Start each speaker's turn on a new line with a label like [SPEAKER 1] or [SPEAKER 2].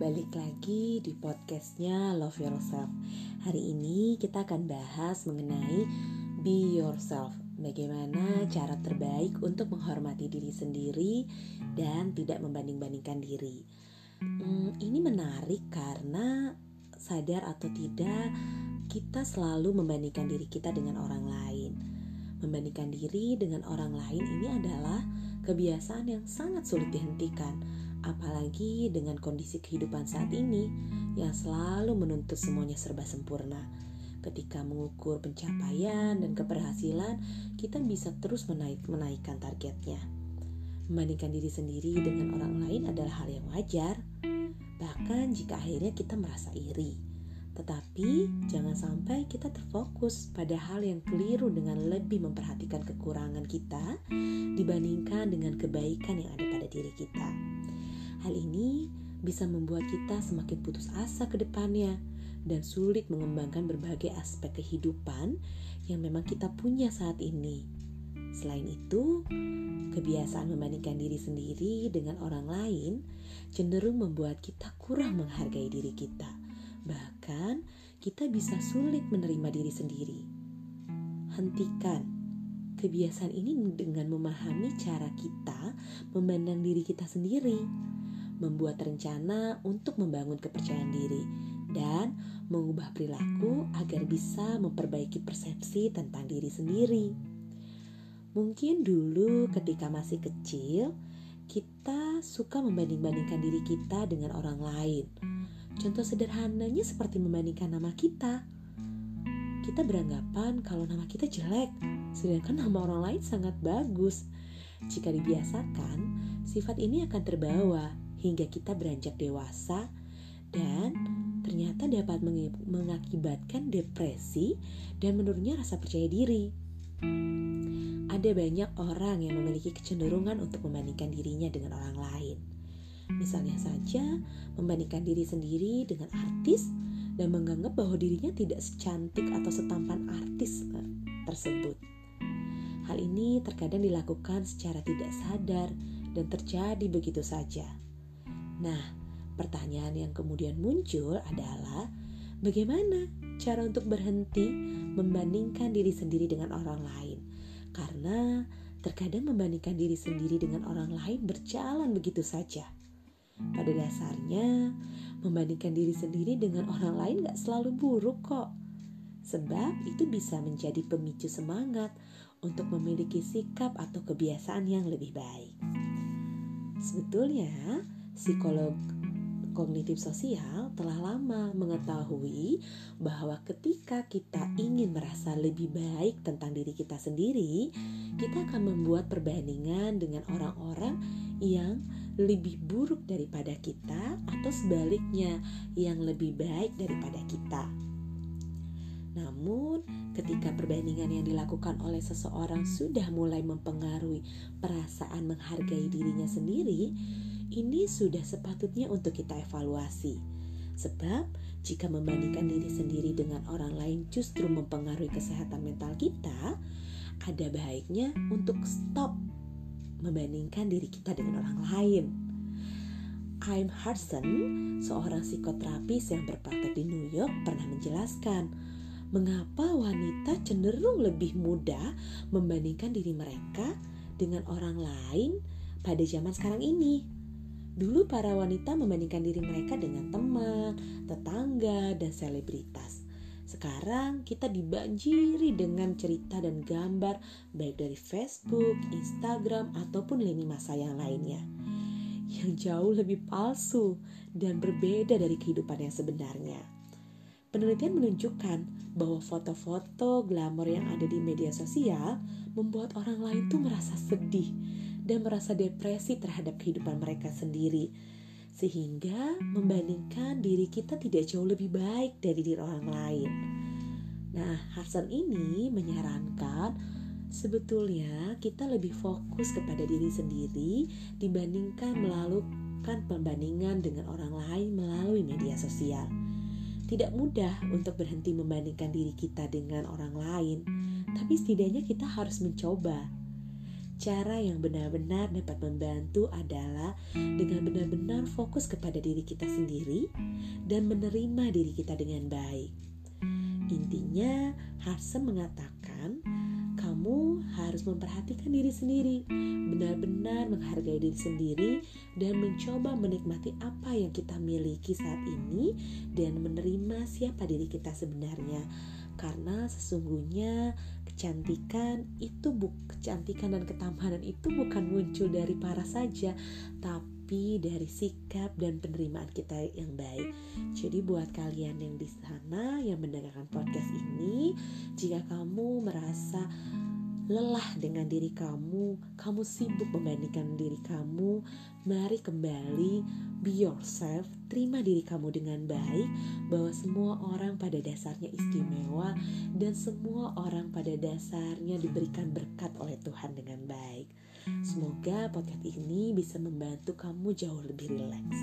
[SPEAKER 1] balik lagi di podcastnya Love Yourself. Hari ini kita akan bahas mengenai Be Yourself. Bagaimana cara terbaik untuk menghormati diri sendiri dan tidak membanding-bandingkan diri. Hmm, Ini menarik karena sadar atau tidak kita selalu membandingkan diri kita dengan orang lain. Membandingkan diri dengan orang lain ini adalah kebiasaan yang sangat sulit dihentikan Apalagi dengan kondisi kehidupan saat ini yang selalu menuntut semuanya serba sempurna. Ketika mengukur pencapaian dan keberhasilan, kita bisa terus menaik menaikkan targetnya. Membandingkan diri sendiri dengan orang lain adalah hal yang wajar, bahkan jika akhirnya kita merasa iri. Tetapi jangan sampai kita terfokus pada hal yang keliru dengan lebih memperhatikan kekurangan kita dibandingkan dengan kebaikan yang ada pada diri kita. Hal ini bisa membuat kita semakin putus asa ke depannya dan sulit mengembangkan berbagai aspek kehidupan yang memang kita punya saat ini. Selain itu, kebiasaan membandingkan diri sendiri dengan orang lain cenderung membuat kita kurang menghargai diri kita. Bahkan, kita bisa sulit menerima diri sendiri. Hentikan kebiasaan ini dengan memahami cara kita memandang diri kita sendiri membuat rencana untuk membangun kepercayaan diri, dan mengubah perilaku agar bisa memperbaiki persepsi tentang diri sendiri. Mungkin dulu, ketika masih kecil, kita suka membanding-bandingkan diri kita dengan orang lain. Contoh sederhananya seperti membandingkan nama kita. Kita beranggapan kalau nama kita jelek, sedangkan nama orang lain sangat bagus. Jika dibiasakan, sifat ini akan terbawa hingga kita beranjak dewasa dan ternyata dapat mengakibatkan depresi dan menurunnya rasa percaya diri. Ada banyak orang yang memiliki kecenderungan untuk membandingkan dirinya dengan orang lain. Misalnya saja, membandingkan diri sendiri dengan artis dan menganggap bahwa dirinya tidak secantik atau setampan artis eh, tersebut. Hal ini terkadang dilakukan secara tidak sadar dan terjadi begitu saja. Nah, pertanyaan yang kemudian muncul adalah bagaimana cara untuk berhenti membandingkan diri sendiri dengan orang lain? Karena terkadang membandingkan diri sendiri dengan orang lain berjalan begitu saja. Pada dasarnya, membandingkan diri sendiri dengan orang lain gak selalu buruk kok. Sebab itu bisa menjadi pemicu semangat untuk memiliki sikap atau kebiasaan yang lebih baik. Sebetulnya, psikolog kognitif sosial telah lama mengetahui bahwa ketika kita ingin merasa lebih baik tentang diri kita sendiri, kita akan membuat perbandingan dengan orang-orang yang lebih buruk daripada kita atau sebaliknya yang lebih baik daripada kita. Namun, ketika perbandingan yang dilakukan oleh seseorang sudah mulai mempengaruhi perasaan menghargai dirinya sendiri, ini sudah sepatutnya untuk kita evaluasi. Sebab, jika membandingkan diri sendiri dengan orang lain justru mempengaruhi kesehatan mental kita, ada baiknya untuk stop membandingkan diri kita dengan orang lain. I'm Hudson, seorang psikoterapis yang berpraktek di New York, pernah menjelaskan mengapa wanita cenderung lebih mudah membandingkan diri mereka dengan orang lain pada zaman sekarang ini. Dulu para wanita membandingkan diri mereka dengan teman, tetangga, dan selebritas. Sekarang kita dibanjiri dengan cerita dan gambar baik dari Facebook, Instagram, ataupun lini masa yang lainnya yang jauh lebih palsu dan berbeda dari kehidupan yang sebenarnya. Penelitian menunjukkan bahwa foto-foto glamor yang ada di media sosial membuat orang lain tuh merasa sedih dan merasa depresi terhadap kehidupan mereka sendiri, sehingga membandingkan diri kita tidak jauh lebih baik dari diri orang lain. Nah, Hasan ini menyarankan sebetulnya kita lebih fokus kepada diri sendiri dibandingkan melakukan pembandingan dengan orang lain melalui media sosial. Tidak mudah untuk berhenti membandingkan diri kita dengan orang lain, tapi setidaknya kita harus mencoba Cara yang benar-benar dapat membantu adalah dengan benar-benar fokus kepada diri kita sendiri dan menerima diri kita dengan baik. Intinya, Harsem mengatakan, kamu harus memperhatikan diri sendiri, benar-benar menghargai diri sendiri, dan mencoba menikmati apa yang kita miliki saat ini, dan menerima siapa diri kita sebenarnya. Karena sesungguhnya kecantikan itu bu kecantikan dan ketamanan itu bukan muncul dari paras saja, tapi dari sikap dan penerimaan kita yang baik. Jadi buat kalian yang di sana yang mendengarkan podcast ini, jika kamu merasa lelah dengan diri kamu, kamu sibuk membandingkan diri kamu, mari kembali. Be yourself, terima diri kamu dengan baik, bahwa semua orang pada dasarnya istimewa. Dan semua orang pada dasarnya diberikan berkat oleh Tuhan dengan baik. Semoga podcast ini bisa membantu kamu jauh lebih rileks.